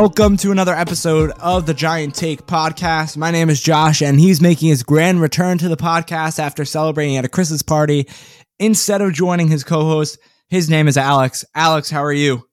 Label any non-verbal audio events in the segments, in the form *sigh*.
Welcome to another episode of the Giant Take podcast. My name is Josh, and he's making his grand return to the podcast after celebrating at a Christmas party instead of joining his co host. His name is Alex. Alex, how are you?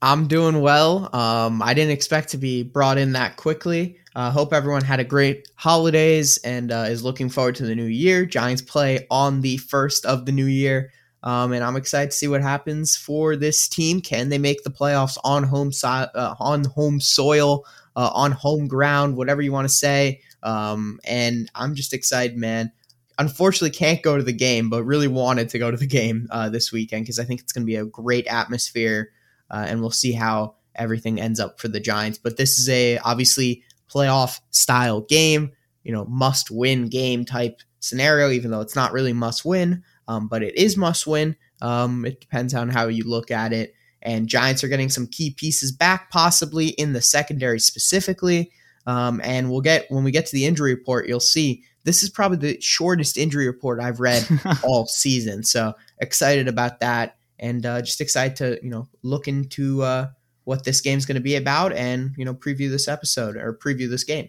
I'm doing well. Um, I didn't expect to be brought in that quickly. Uh, hope everyone had a great holidays and uh, is looking forward to the new year. Giants play on the first of the new year. Um, and I'm excited to see what happens for this team. Can they make the playoffs on home so- uh, on home soil, uh, on home ground, whatever you want to say? Um, and I'm just excited, man. Unfortunately, can't go to the game, but really wanted to go to the game uh, this weekend because I think it's going to be a great atmosphere, uh, and we'll see how everything ends up for the Giants. But this is a obviously playoff style game, you know, must win game type scenario, even though it's not really must win um, but it is must win. Um, it depends on how you look at it. And Giants are getting some key pieces back, possibly in the secondary specifically. Um, and we'll get when we get to the injury report, you'll see this is probably the shortest injury report I've read *laughs* all season. So excited about that, and uh, just excited to you know look into uh, what this game's going to be about, and you know preview this episode or preview this game.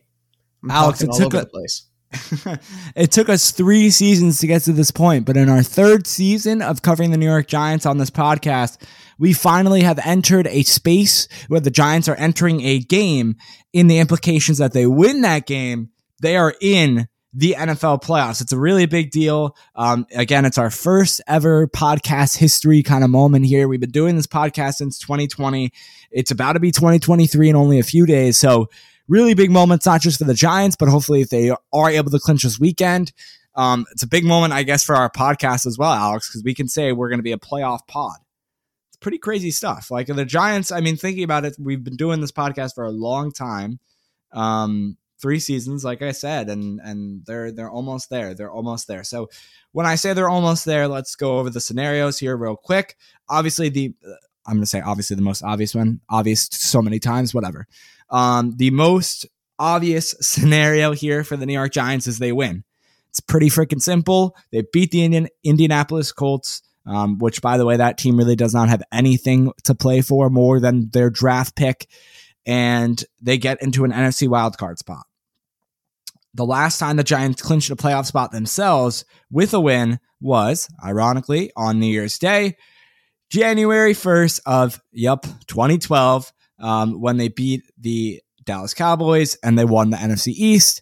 I'm Alex, it took a, place. *laughs* it took us three seasons to get to this point, but in our third season of covering the New York Giants on this podcast, we finally have entered a space where the Giants are entering a game in the implications that they win that game, they are in the NFL playoffs. It's a really big deal. Um, again, it's our first ever podcast history kind of moment here. We've been doing this podcast since 2020. It's about to be 2023 in only a few days. So really big moments, not just for the Giants, but hopefully if they are able to clinch this weekend. Um, it's a big moment, I guess, for our podcast as well, Alex, because we can say we're going to be a playoff pod. It's pretty crazy stuff. Like the Giants, I mean, thinking about it, we've been doing this podcast for a long time. Um, three seasons, like I said, and and they're they're almost there. They're almost there. So when I say they're almost there, let's go over the scenarios here real quick. Obviously, the I'm going to say obviously the most obvious one, obvious so many times, whatever. Um, the most obvious *laughs* scenario here for the New York Giants is they win. It's pretty freaking simple. They beat the Indian Indianapolis Colts, um, which, by the way, that team really does not have anything to play for more than their draft pick, and they get into an NFC wildcard spot. The last time the Giants clinched a playoff spot themselves with a win was, ironically, on New Year's Day, January 1st of, yup, 2012 um, when they beat the Dallas Cowboys and they won the NFC East.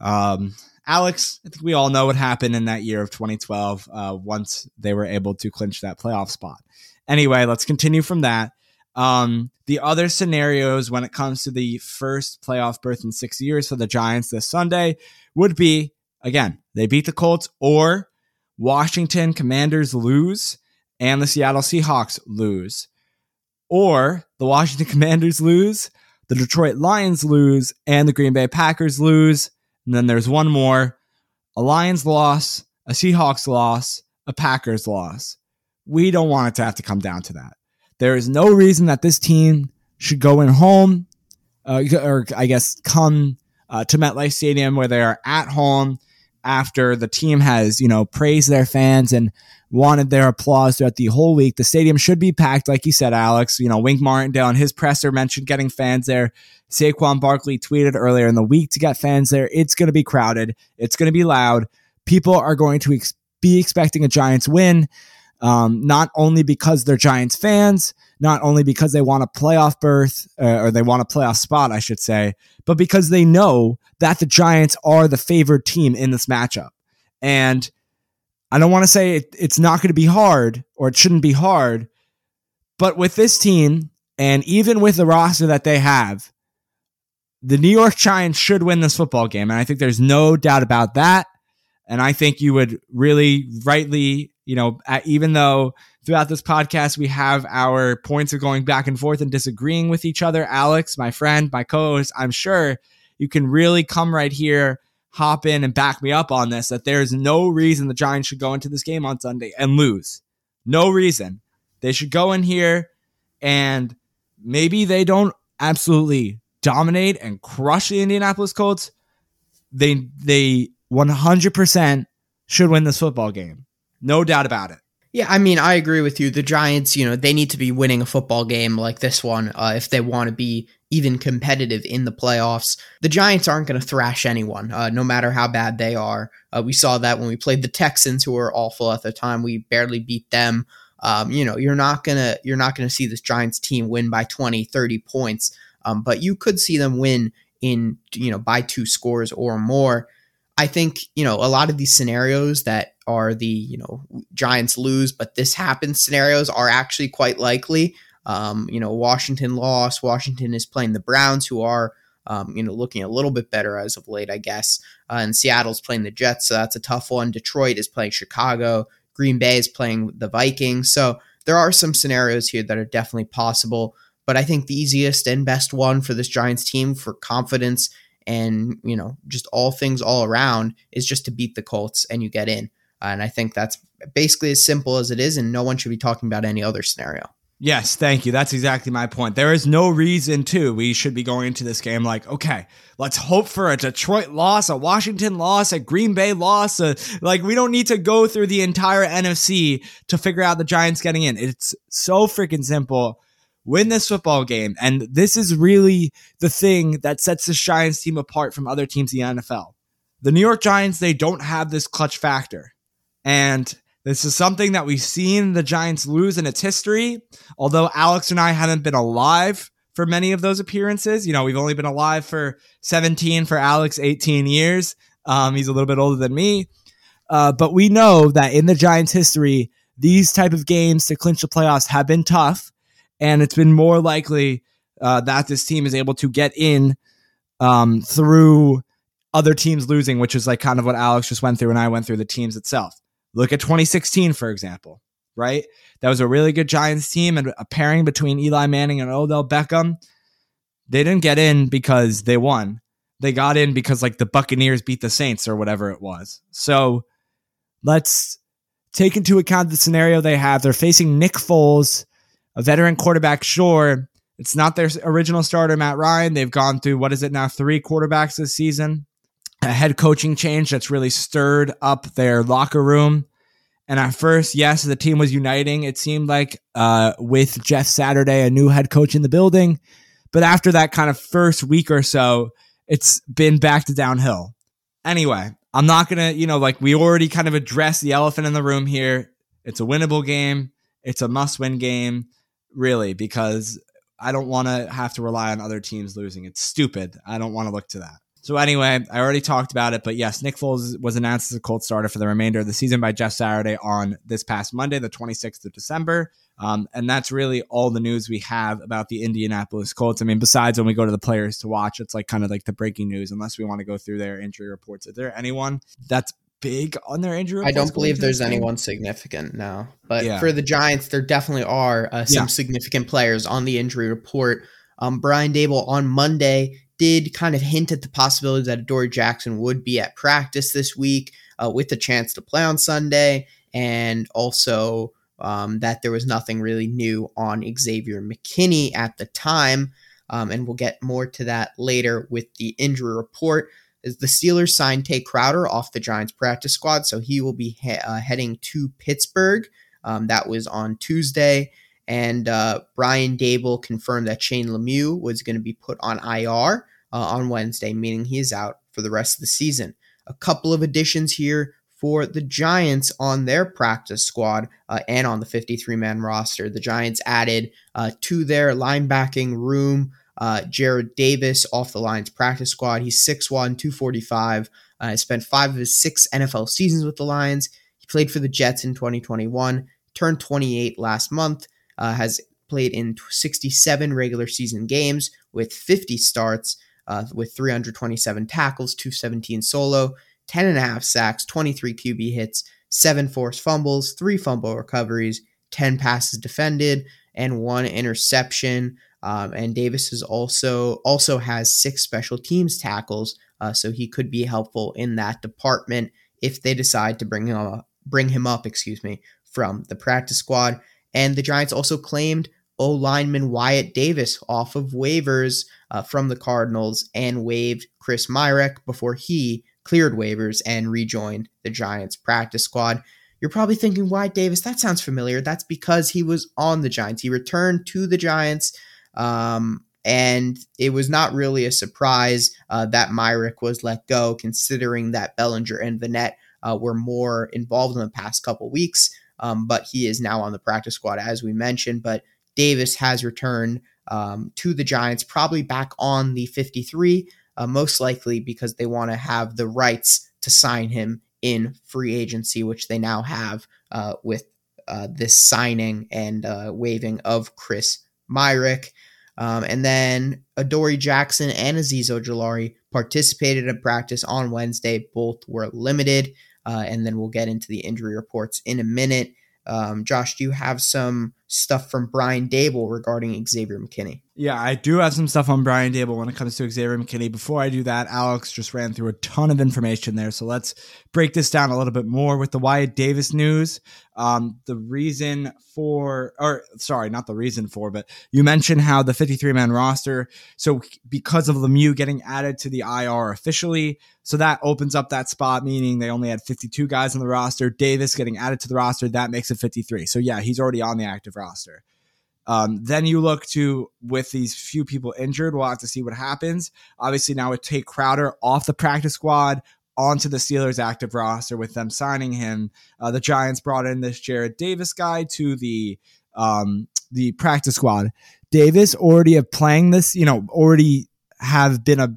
Um, Alex, I think we all know what happened in that year of 2012 uh, once they were able to clinch that playoff spot. Anyway, let's continue from that. Um, the other scenarios when it comes to the first playoff berth in six years for the Giants this Sunday would be again, they beat the Colts or Washington Commanders lose and the Seattle Seahawks lose or the Washington *laughs* Commanders lose, the Detroit Lions lose, and the Green Bay Packers lose. And then there's one more a Lions loss, a Seahawks loss, a Packers loss. We don't want it to have to come down to that. There is no reason that this team should go in home, uh, or I guess come uh, to MetLife Stadium where they are at home after the team has, you know, praised their fans and wanted their applause throughout the whole week. The stadium should be packed, like you said, Alex. You know, Wink Martindale and his presser mentioned getting fans there. Saquon Barkley tweeted earlier in the week to get fans there. It's going to be crowded. It's going to be loud. People are going to ex- be expecting a Giants win, um, not only because they're Giants fans, not only because they want a playoff berth uh, or they want a playoff spot, I should say, but because they know that the Giants are the favored team in this matchup. And I don't want to say it, it's not going to be hard or it shouldn't be hard, but with this team and even with the roster that they have, the New York Giants should win this football game. And I think there's no doubt about that. And I think you would really rightly, you know, even though throughout this podcast we have our points of going back and forth and disagreeing with each other, Alex, my friend, my co host, I'm sure you can really come right here hop in and back me up on this that there's no reason the Giants should go into this game on Sunday and lose. No reason. They should go in here and maybe they don't absolutely dominate and crush the Indianapolis Colts. They they 100% should win this football game. No doubt about it. Yeah, I mean, I agree with you. The Giants, you know, they need to be winning a football game like this one uh, if they want to be even competitive in the playoffs. The Giants aren't going to thrash anyone, uh, no matter how bad they are. Uh, we saw that when we played the Texans, who were awful at the time. We barely beat them. Um, you know, you're not gonna you're not gonna see this Giants team win by 20, 30 points, um, but you could see them win in you know by two scores or more. I think you know a lot of these scenarios that are the you know Giants lose, but this happens scenarios are actually quite likely. Um, you know, Washington lost. Washington is playing the Browns, who are um, you know looking a little bit better as of late, I guess. Uh, and Seattle's playing the Jets, so that's a tough one. Detroit is playing Chicago. Green Bay is playing the Vikings. So there are some scenarios here that are definitely possible. But I think the easiest and best one for this Giants team for confidence and, you know, just all things all around is just to beat the Colts and you get in. And I think that's basically as simple as it is. And no one should be talking about any other scenario. Yes, thank you. That's exactly my point. There is no reason to. We should be going into this game like, okay, let's hope for a Detroit loss, a Washington loss, a Green Bay loss. A, like, we don't need to go through the entire NFC to figure out the Giants getting in. It's so freaking simple. Win this football game. And this is really the thing that sets the Giants team apart from other teams in the NFL. The New York Giants, they don't have this clutch factor. And this is something that we've seen the Giants lose in its history. Although Alex and I haven't been alive for many of those appearances, you know, we've only been alive for 17 for Alex, 18 years. Um, he's a little bit older than me. Uh, but we know that in the Giants' history, these type of games to clinch the playoffs have been tough, and it's been more likely uh, that this team is able to get in um, through other teams losing, which is like kind of what Alex just went through and I went through the teams itself. Look at 2016, for example, right? That was a really good Giants team and a pairing between Eli Manning and Odell Beckham. They didn't get in because they won. They got in because like the Buccaneers beat the Saints or whatever it was. So let's take into account the scenario they have. They're facing Nick Foles, a veteran quarterback, sure. It's not their original starter, Matt Ryan. They've gone through, what is it now, three quarterbacks this season a head coaching change that's really stirred up their locker room. And at first, yes, the team was uniting. It seemed like uh, with Jeff Saturday, a new head coach in the building. But after that kind of first week or so, it's been back to downhill. Anyway, I'm not going to, you know, like we already kind of addressed the elephant in the room here. It's a winnable game, it's a must win game, really, because I don't want to have to rely on other teams losing. It's stupid. I don't want to look to that. So anyway, I already talked about it, but yes, Nick Foles was announced as a Colts starter for the remainder of the season by Jeff Saturday on this past Monday, the 26th of December. Um, and that's really all the news we have about the Indianapolis Colts. I mean, besides when we go to the players to watch, it's like kind of like the breaking news, unless we want to go through their injury reports. Is there anyone that's big on their injury I don't believe there's anyone significant now. But yeah. for the Giants, there definitely are uh, some yeah. significant players on the injury report. Um, Brian Daboll on Monday did kind of hint at the possibility that Adoree Jackson would be at practice this week uh, with the chance to play on Sunday, and also um, that there was nothing really new on Xavier McKinney at the time. Um, and we'll get more to that later with the injury report. The Steelers signed Tae Crowder off the Giants practice squad, so he will be he- uh, heading to Pittsburgh. Um, that was on Tuesday. And uh, Brian Daboll confirmed that Shane Lemieux was going to be put on IR uh, on Wednesday, meaning he is out for the rest of the season. A couple of additions here for the Giants on their practice squad uh, and on the 53 man roster. The Giants added uh, to their linebacking room uh, Jarrad Davis off the Lions practice squad. He's 6'1, 245. Uh, spent five of his six NFL seasons with the Lions. He played for the Jets in 2021, turned 28 last month, uh, has played in 67 regular season games with 50 starts uh, with 327 tackles, 217 solo, 10 and a half sacks, 23 QB hits, seven forced fumbles, three fumble recoveries, 10 passes defended, and one interception. Um, and Davis is also also has six special teams tackles, uh, so he could be helpful in that department if they decide to bring him up, bring him up, excuse me, from the practice squad. And the Giants also claimed O lineman Wyatt Davis off of waivers uh, from the Cardinals and waived Chris Myarick before he cleared waivers and rejoined the Giants practice squad. You're probably thinking, why Davis, that sounds familiar. That's because he was on the Giants. He returned to the Giants. Um, and it was not really a surprise uh, that Myarick was let go, considering that Bellinger and Vannett uh, were more involved in the past couple weeks. Um, but he is now on the practice squad, as we mentioned. But Davis has returned um, to the Giants, probably back on the 53, uh, most likely because they want to have the rights to sign him in free agency, which they now have uh, with uh, this signing and uh, of Chris Myarick. Um, and then Adoree Jackson and Azeez Ojulari participated in practice on Wednesday. Both were limited. Uh, and then we'll get into the injury reports in a minute. Um, Josh, do you have some stuff from Brian Daboll regarding Xavier McKinney? Yeah, I do have some stuff on Brian Daboll when it comes to Xavier McKinney. Before I do that, Alex just ran through a ton of information there. So let's break this down a little bit more with the Wyatt Davis news. Um, the reason for, or sorry, not the reason for, but you mentioned how the 53 man roster. So because of Lemieux getting added to the IR officially, so that opens up that spot, meaning they only had 52 guys on the roster. Davis getting added to the roster, that makes it 53. So yeah, he's already on the active roster. Um, then you look to with these few people injured, we'll have to see what happens. Obviously, now with Tae Crowder off the practice squad onto the Steelers active roster with them signing him. Uh, the Giants brought in this Jarrad Davis guy to the um, the practice squad. Davis already have playing this, you know, already have been a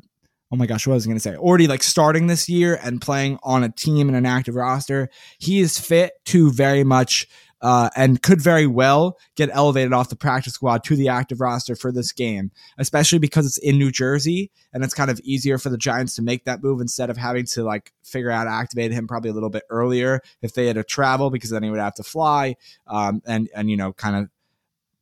oh my gosh, what was I going to say? Already like starting this year and playing on a team and an active roster. He is fit to very much uh, and could very well get elevated off the practice squad to the active roster for this game, especially because it's in New Jersey and it's kind of easier for the Giants to make that move instead of having to like figure out activate him probably a little bit earlier if they had to travel because then he would have to fly um, and and you know kind of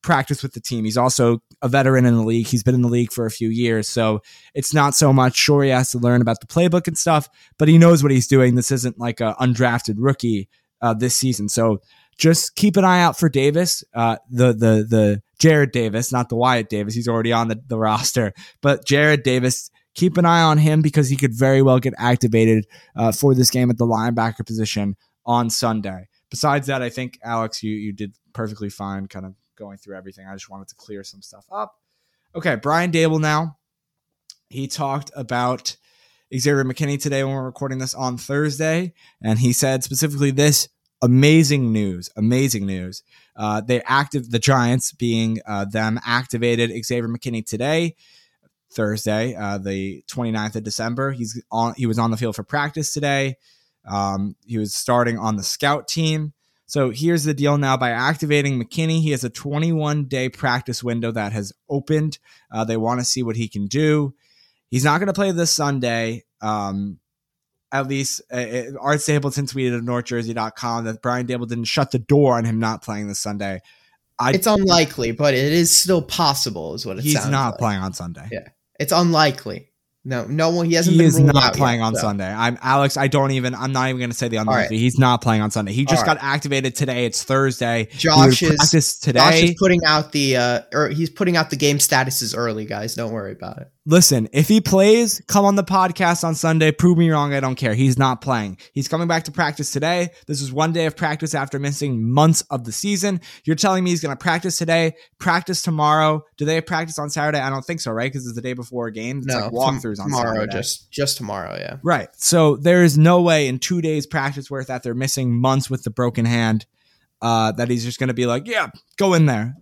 practice with the team. He's also a veteran in the league. He's been in the league for a few years. So it's not so much sure he has to learn about the playbook and stuff, but he knows what he's doing. This isn't like a undrafted rookie uh, this season. So just keep an eye out for Davis, uh, the the the Jarrad Davis, not the Wyatt Davis. He's already on the, the roster, but Jarrad Davis. Keep an eye on him because he could very well get activated uh, for this game at the linebacker position on Sunday. Besides that, I think Alex, you you did perfectly fine, kind of going through everything. I just wanted to clear some stuff up. Okay, Brian Daboll now. He talked about Xavier McKinney today when we're recording this on Thursday, and he said specifically this amazing news, amazing news. Uh, they active the Giants being uh, them activated Xavier McKinney today, Thursday, uh, the 29th of December. He's on. He was on the field for practice today. Um, he was starting on the scout team. So here's the deal now by activating McKinney, he has a 21 day practice window that has opened. Uh, they want to see what he can do. He's not going to play this Sunday. Um, at least uh, uh Art Stapleton tweeted at NorthJersey.com that Brian Daboll didn't shut the door on him not playing this Sunday. I, it's unlikely, but it is still possible, is what it he's not like. playing on Sunday. Yeah, it's unlikely. No, no one. He hasn't. He is not playing yet, on so. Sunday. I'm Alex. I don't even. I'm not even going to say the unlikely. right. He's not playing on Sunday. He just All got activated today. It's Thursday. Josh is today. Josh is putting out the uh, or he's putting out the game statuses early, guys. Don't worry about it. Listen, if he plays, come on the podcast on Sunday. Prove me wrong. I don't care. He's not playing. He's coming back to practice today. This is one day of practice after missing months of the season. You're telling me he's going to practice today, practice tomorrow. Do they have practice on Saturday? I don't think so, right? Because it's the day before a game. It's No, like on tomorrow, Saturday. just just tomorrow. Yeah. Right. So there is no way in two days practice worth that they're missing months with the broken hand uh, that he's just going to be like, yeah, go in there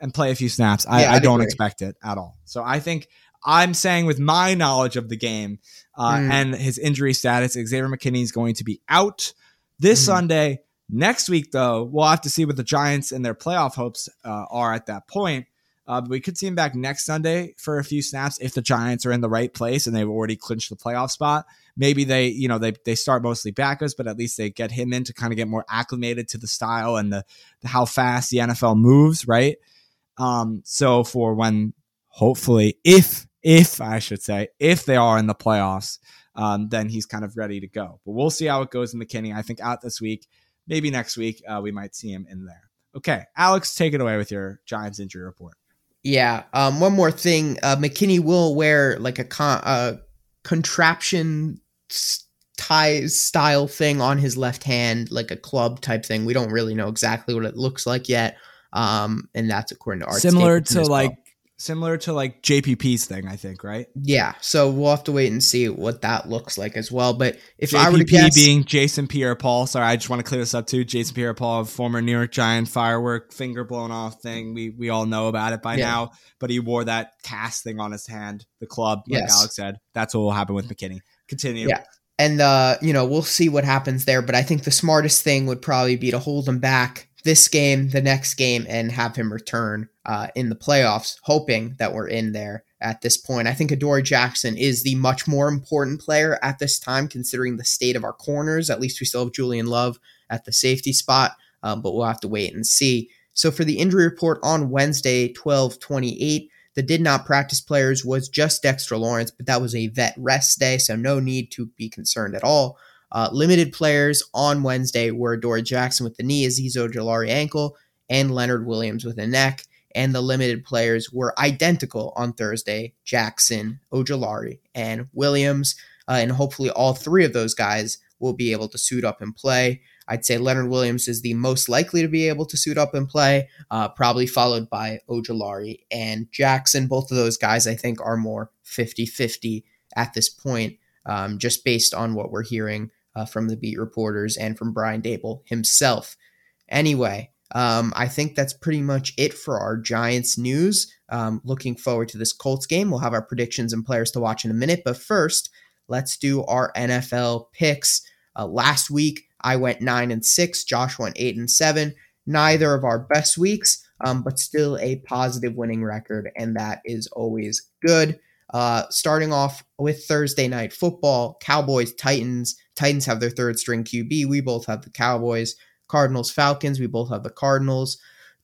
and play a few snaps. I, Yeah, I don't agree. expect it at all. So I think I'm saying with my knowledge of the game uh, Mm. and his injury status, Xavier McKinney is going to be out this Mhm. Sunday. Next week, though, we'll have to see what the Giants and their playoff hopes uh, are at that point. Uh, we could see him back next Sunday for a few snaps if the Giants are in the right place and they've already clinched the playoff spot. Maybe they, you know, they they start mostly backers, but at least they get him in to kind of get more acclimated to the style and the, the how fast the NFL moves, right? Um, so for when hopefully, if if I should say, if they are in the playoffs, um, then he's kind of ready to go. But we'll see how it goes in McKinney. I think out this week, maybe next week, uh, we might see him in there. Okay, Alex, take it away with your Giants injury report. Yeah. Um. One more thing. Uh, McKinney will wear like a con- uh, contraption tie style thing on his left hand, like a club type thing. We don't really know exactly what it looks like yet. Um, and that's according to Art. Similar to like similar to like JPP's thing, I think, right? Yeah. So we'll have to wait and see what that looks like as well. But if JPP I were to guess, being Jason Pierre-Paul, sorry, I just want to clear this up too. Jason Pierre-Paul, former New York Giant firework finger blown off thing. We we all know about it by yeah. now. But he wore that cast thing on his hand. The club, like yes. Alex said, that's what will happen with McKinney. Continue. Yeah and uh, you know we'll see what happens there. But I think the smartest thing would probably be to hold him back this game, the next game, and have him return uh, in the playoffs, hoping that we're in there at this point. I think Adoree Jackson is the much more important player at this time, considering the state of our corners. At least we still have Julian Love at the safety spot, um, but we'll have to wait and see. So for the injury report on Wednesday, 12 28, the did not practice players was just Dexter Lawrence, but that was a vet rest day, so no need to be concerned at all. Uh, limited players on Wednesday were Dory Jackson with the knee, Azeez Ojulari ankle, and Leonard Williams with a neck. And the limited players were identical on Thursday Jackson, Ojulari, and Williams. Uh, and hopefully, all three of those guys will be able to suit up and play. I'd say Leonard Williams is the most likely to be able to suit up and play, uh, probably followed by Ojulari and Jackson. Both of those guys, I think, are more 50 50 at this point, um, just based on what we're hearing uh, from the beat reporters and from Brian Daboll himself. Anyway, um, I think that's pretty much it for our Giants news. Um, looking forward to this Colts game. We'll have our predictions and players to watch in a minute. But first, let's do our NFL picks. Uh, last week, I went nine and six. Josh went eight and seven. Neither of our best weeks, um, but still a positive winning record, and that is always good. Uh, starting off with Thursday night football, Cowboys Titans. Titans have their third string QB. We both have the Cowboys. Cardinals Falcons. We both have the Cardinals.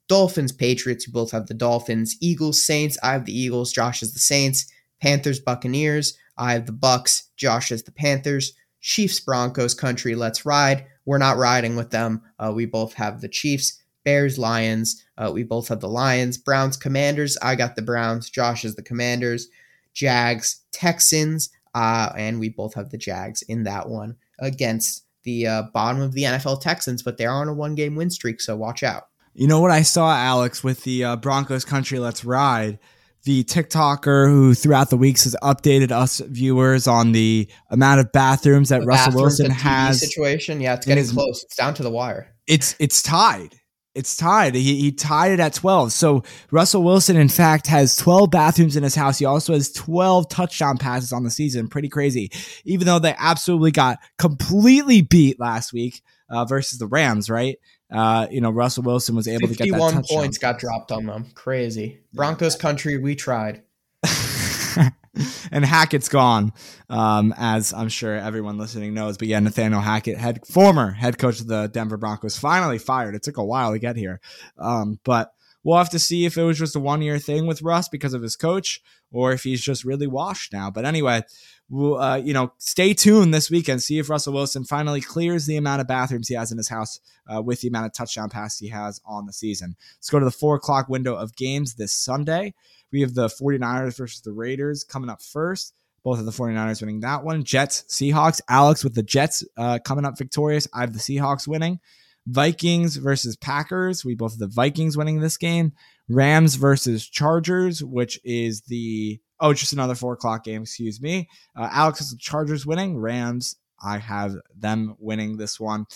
Dolphins Patriots. We both have the Dolphins. Eagles Saints. I have the Eagles. Josh has the Saints. Panthers Buccaneers. I have the Bucks. Josh has the Panthers. Chiefs Broncos country, let's ride. We're not riding with them. Uh, we both have the Chiefs. Bears Lions, uh, we both have the Lions. Browns Commanders, I got the Browns. Josh is the Commanders. Jags Texans, uh, and we both have the Jags in that one against the uh, bottom of the NFL Texans, but they're on a one game win streak, so watch out. You know what I saw, Alex, with the uh, Broncos country, let's ride the TikToker who throughout the weeks has updated us viewers on the amount of bathrooms that the Russell bathrooms Wilson has. Situation, yeah, it's getting his, close. It's down to the wire. It's it's tied. It's tied. He, he tied it at 12. So Russell Wilson, in fact, has 12 bathrooms in his house. He also has 12 touchdown passes on the season. Pretty crazy. Even though they absolutely got completely beat last week uh, versus the Rams, right? uh, you know, Russell Wilson was able to get that 51 points got dropped on them. Crazy. Broncos country, we tried. *laughs* *laughs* and Hackett's gone, um, as I'm sure everyone listening knows. But yeah, Nathaniel Hackett, head former head coach of the Denver Broncos, finally fired. It took a while to get here, um, but we'll have to see if it was just a one year thing with Russ because of his coach, or if he's just really washed now. But anyway, we'll, uh, you know, stay tuned this weekend. See if Russell Wilson finally clears the amount of bathrooms he has in his house uh, with the amount of touchdown passes he has on the season. Let's go to the four o'clock window of games this Sunday. We have the 49ers versus the Raiders coming up first. Both of the 49ers winning that one. Jets, Seahawks. Alex with the Jets uh, coming up victorious. I have the Seahawks winning. Vikings versus Packers. We both have the Vikings winning this game. Rams versus Chargers, which is the Oh, just another four o'clock game. Excuse me. Uh, Alex has the Chargers winning. Rams, I have them winning this one.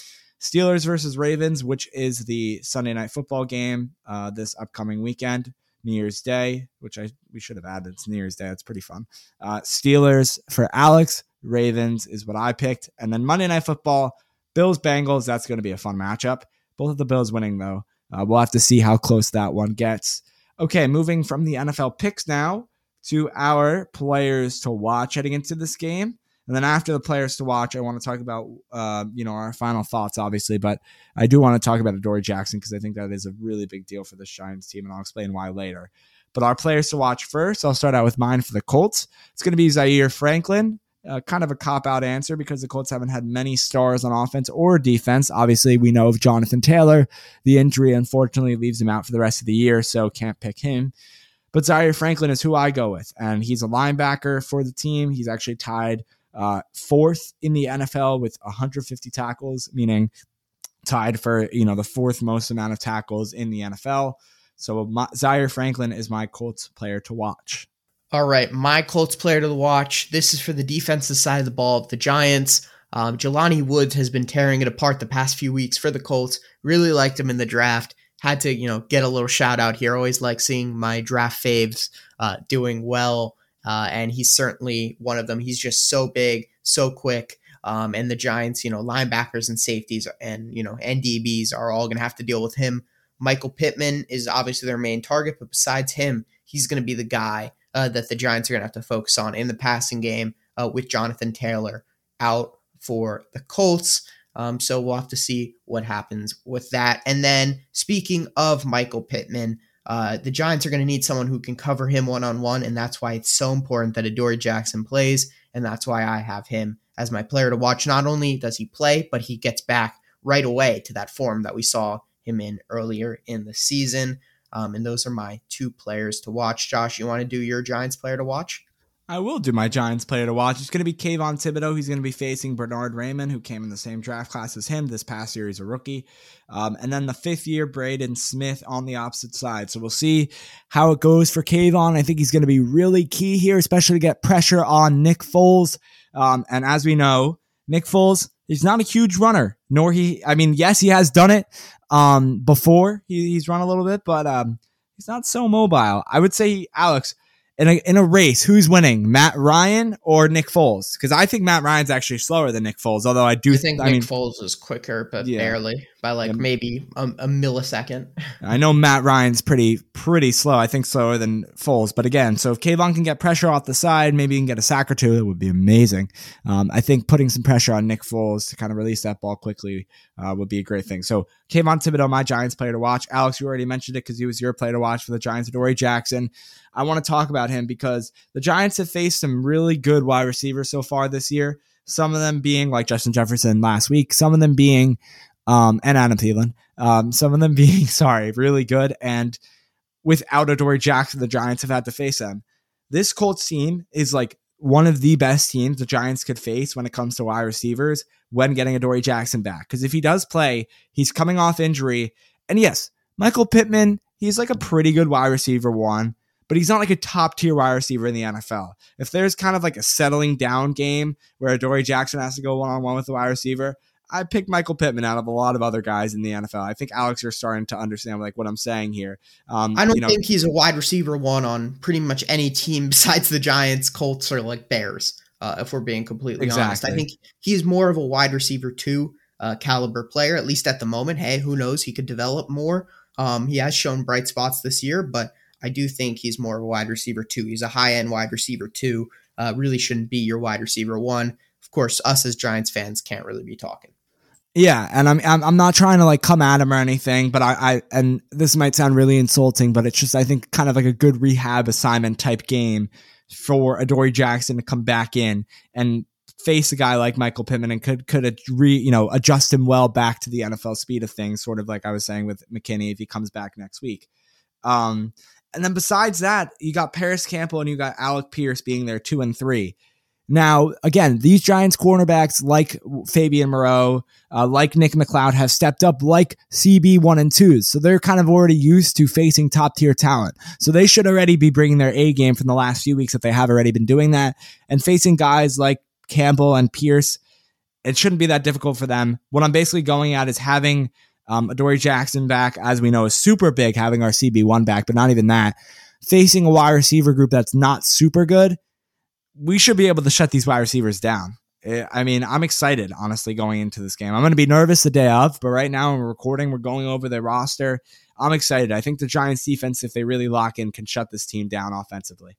Steelers versus Ravens, which is the Sunday night football game uh, this upcoming weekend, New Year's Day, which I we should have added. It's New Year's Day. It's pretty fun. Uh, Steelers for Alex. Ravens is what I picked, and then Monday Night Football, Bills Bengals. That's going to be a fun matchup. Both of the Bills winning though. Uh, we'll have to see how close that one gets. Okay, moving from the NFL picks now to our players to watch heading into this game. And then after the players to watch, I want to talk about, uh, you know, our final thoughts, obviously. But I do want to talk about Adoree Jackson because I think that is a really big deal for the Giants team, and I'll explain why later. But our players to watch first, I'll start out with mine for the Colts. It's going to be Zaire Franklin. Uh, kind of a cop out answer because the Colts haven't had many stars on offense or defense. Obviously, we know of Jonathan Taylor. The injury unfortunately leaves him out for the rest of the year, so can't pick him. But Zaire Franklin is who I go with, and he's a linebacker for the team. He's actually tied uh, fourth in the NFL with 150 tackles, meaning tied for you know the fourth most amount of tackles in the NFL. So my, Zaire Franklin is my Colts player to watch. All right, my Colts player to watch. This is for the defensive side of the ball of the Giants. Um, Jelani Woods has been tearing it apart the past few weeks for the Colts. Really liked him in the draft. Had to, you know, get a little shout out here. Always like seeing my draft faves uh, doing well, uh, and he's certainly one of them. He's just so big, so quick. Um, and the Giants, you know, linebackers and safeties and you know and DBs are all going to have to deal with him. Michael Pittman is obviously their main target, but besides him, he's going to be the guy uh, that the Giants are going to have to focus on in the passing game uh, with Jonathan Taylor out for the Colts. Um, so we'll have to see what happens with that. And then speaking of Michael Pittman, uh, the Giants are going to need someone who can cover him one on one, and that's why it's so important that Adoree Jackson plays, and that's why I have him as my player to watch. Not only does he play, but he gets back right away to that form that we saw him in earlier in the season. Um, and those are my two players to watch. Josh, you want to do your Giants player to watch? I will do my Giants player to watch. It's going to be Kayvon Thibodeaux. He's going to be facing Bernard Raimann, who came in the same draft class as him this past year. He's a rookie. Um, and then the fifth year, Braden Smith on the opposite side. So we'll see how it goes for Kayvon. I think he's going to be really key here, especially to get pressure on Nick Foles. Um, and as we know, Nick Foles, he's not a huge runner, nor he, I mean, yes, he has done it um, before. He, he's run a little bit, but um, he's not so mobile. I would say, Alex, in a, in a race, who's winning, Matt Ryan or Nick Foles? Because I think Matt Ryan's actually slower than Nick Foles. Although I do I think I Nick mean, Foles is quicker, but yeah. barely by like yeah. maybe a, a, millisecond. I know Matt Ryan's pretty pretty slow. I think slower than Foles. But again, so if Kayvon can get pressure off the side, maybe he can get a sack or two. It would be amazing. Um, I think putting some pressure on Nick Foles to kind of release that ball quickly uh, would be a great thing. So Kayvon Thibodeaux, my Giants player to watch. Alex, you already mentioned it because he was your player to watch for the Giants. Dory Jackson. I want to talk about him because the Giants have faced some really good wide receivers so far this year. Some of them being like Justin Jefferson last week, some of them being, um, and Adam Thielen, um, some of them *laughs* being, sorry, really good. And without Adoree Jackson, the Giants have had to face them. This Colts team is like one of the best teams the Giants could face when it comes to wide receivers when getting Adoree Jackson back. Because if he does play, he's coming off injury. And yes, Michael Pittman, he's like a pretty good wide receiver one but he's not like a top tier wide receiver in the NFL. If there's kind of like a settling down game where Dory Jackson has to go one on one with the wide receiver, I pick Michael Pittman out of a lot of other guys in the NFL. I think Alex, you're starting to understand like what I'm saying here. Um, I don't you know, think he's a wide receiver one on pretty much any team *laughs* besides the Giants, Colts, or like Bears. Uh, if we're being completely exactly. honest, I think he's more of a wide receiver two uh, caliber player, at least at the moment. Hey, who knows? He could develop more. Um, he has shown bright spots this year, but I do think he's more of a wide receiver two. He's a high end wide receiver two. Uh, really shouldn't be your wide receiver one. Of course, us as Giants fans can't really be talking. Yeah, and I'm, I'm not trying to like come at him or anything, but I, I and this might sound really insulting, but it's just I think kind of like a good rehab assignment type game for Adoree Jackson to come back in and face a guy like Michael Pittman and could could re you know adjust him well back to the NFL speed of things, sort of like I was saying with McKinney if he comes back next week. Um, and then besides that, you got Parris Campbell and you got Alec Pierce being there two and three. Now, again, these Giants cornerbacks like Fabian Moreau, uh, like Nick McCloud have stepped up like CB one and twos. So they're kind of already used to facing top tier talent. So they should already be bringing their A game from the last few weeks if they have already been doing that. And facing guys like Campbell and Pierce, it shouldn't be that difficult for them. What I'm basically going at is having um, Adoree Jackson back, as we know, is super big having our CB1 back, but not even that. Facing a wide receiver group that's not super good, we should be able to shut these wide receivers down. Eh, I mean, I'm excited, honestly, going into this game. I'm going to be nervous the day of, but right now we're recording, we're going over the roster. I'm excited. I think the Giants defense, if they really lock in, can shut this team down offensively.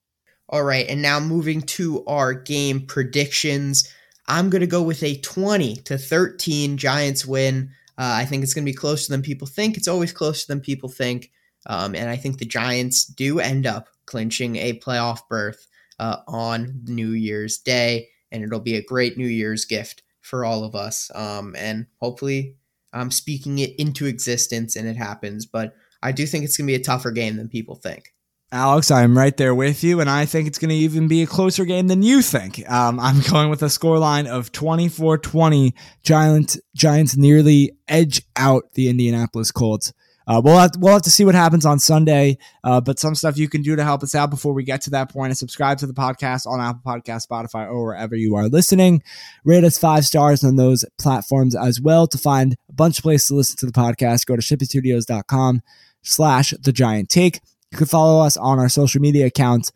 All right. And now moving to our game predictions. I'm going to go with a 20 to 13 Giants win. Uh, I think it's going to be closer than people think. It's always closer than people think. Um, and I think the Giants do end up clinching a playoff berth uh, on New Year's Day. And it'll be a great New Year's gift for all of us. Um, and hopefully, I'm speaking it into existence and it happens. But I do think it's going to be a tougher game than people think. Alex, I'm right there with you, and I think it's going to even be a closer game than you think. Um, I'm *laughs* going with a scoreline of 24 20. Giants, Giants nearly edge out the Indianapolis Colts. Uh, we'll have to, we'll have to see what happens on Sunday. Uh, but some stuff you can do to help us out before we get to that point is subscribe to the podcast on Apple Podcast, Spotify, or wherever you are listening. Rate us five stars on those platforms as well. To find a bunch of places to listen to the podcast, go to shipitstudios.com slash the giant take. You can follow us on our social media accounts,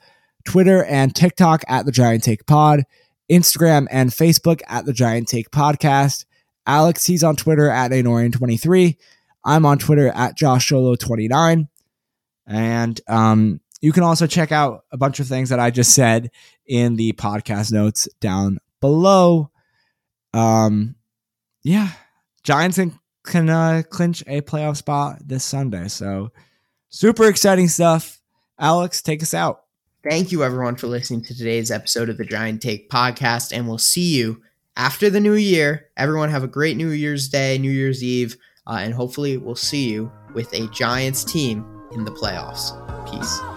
Twitter and TikTok at the Giant Take Pod, Instagram and Facebook at the Giant Take Podcast. Alex, he's on Twitter at Anorian23. I'm on Twitter at JoshSolo29. And um, you can also check out a bunch of things that I just said in the podcast notes down below. Um, yeah, Giants can, can uh, clinch a playoff spot this Sunday. So Super exciting stuff. Alex, take us out. Thank you, everyone, for listening to today's episode of the Giant Take podcast, and we'll see you after the new year. Everyone, have a great New Year's Day, New Year's Eve, uh, and hopefully, we'll see you with a Giants team in the playoffs. Peace.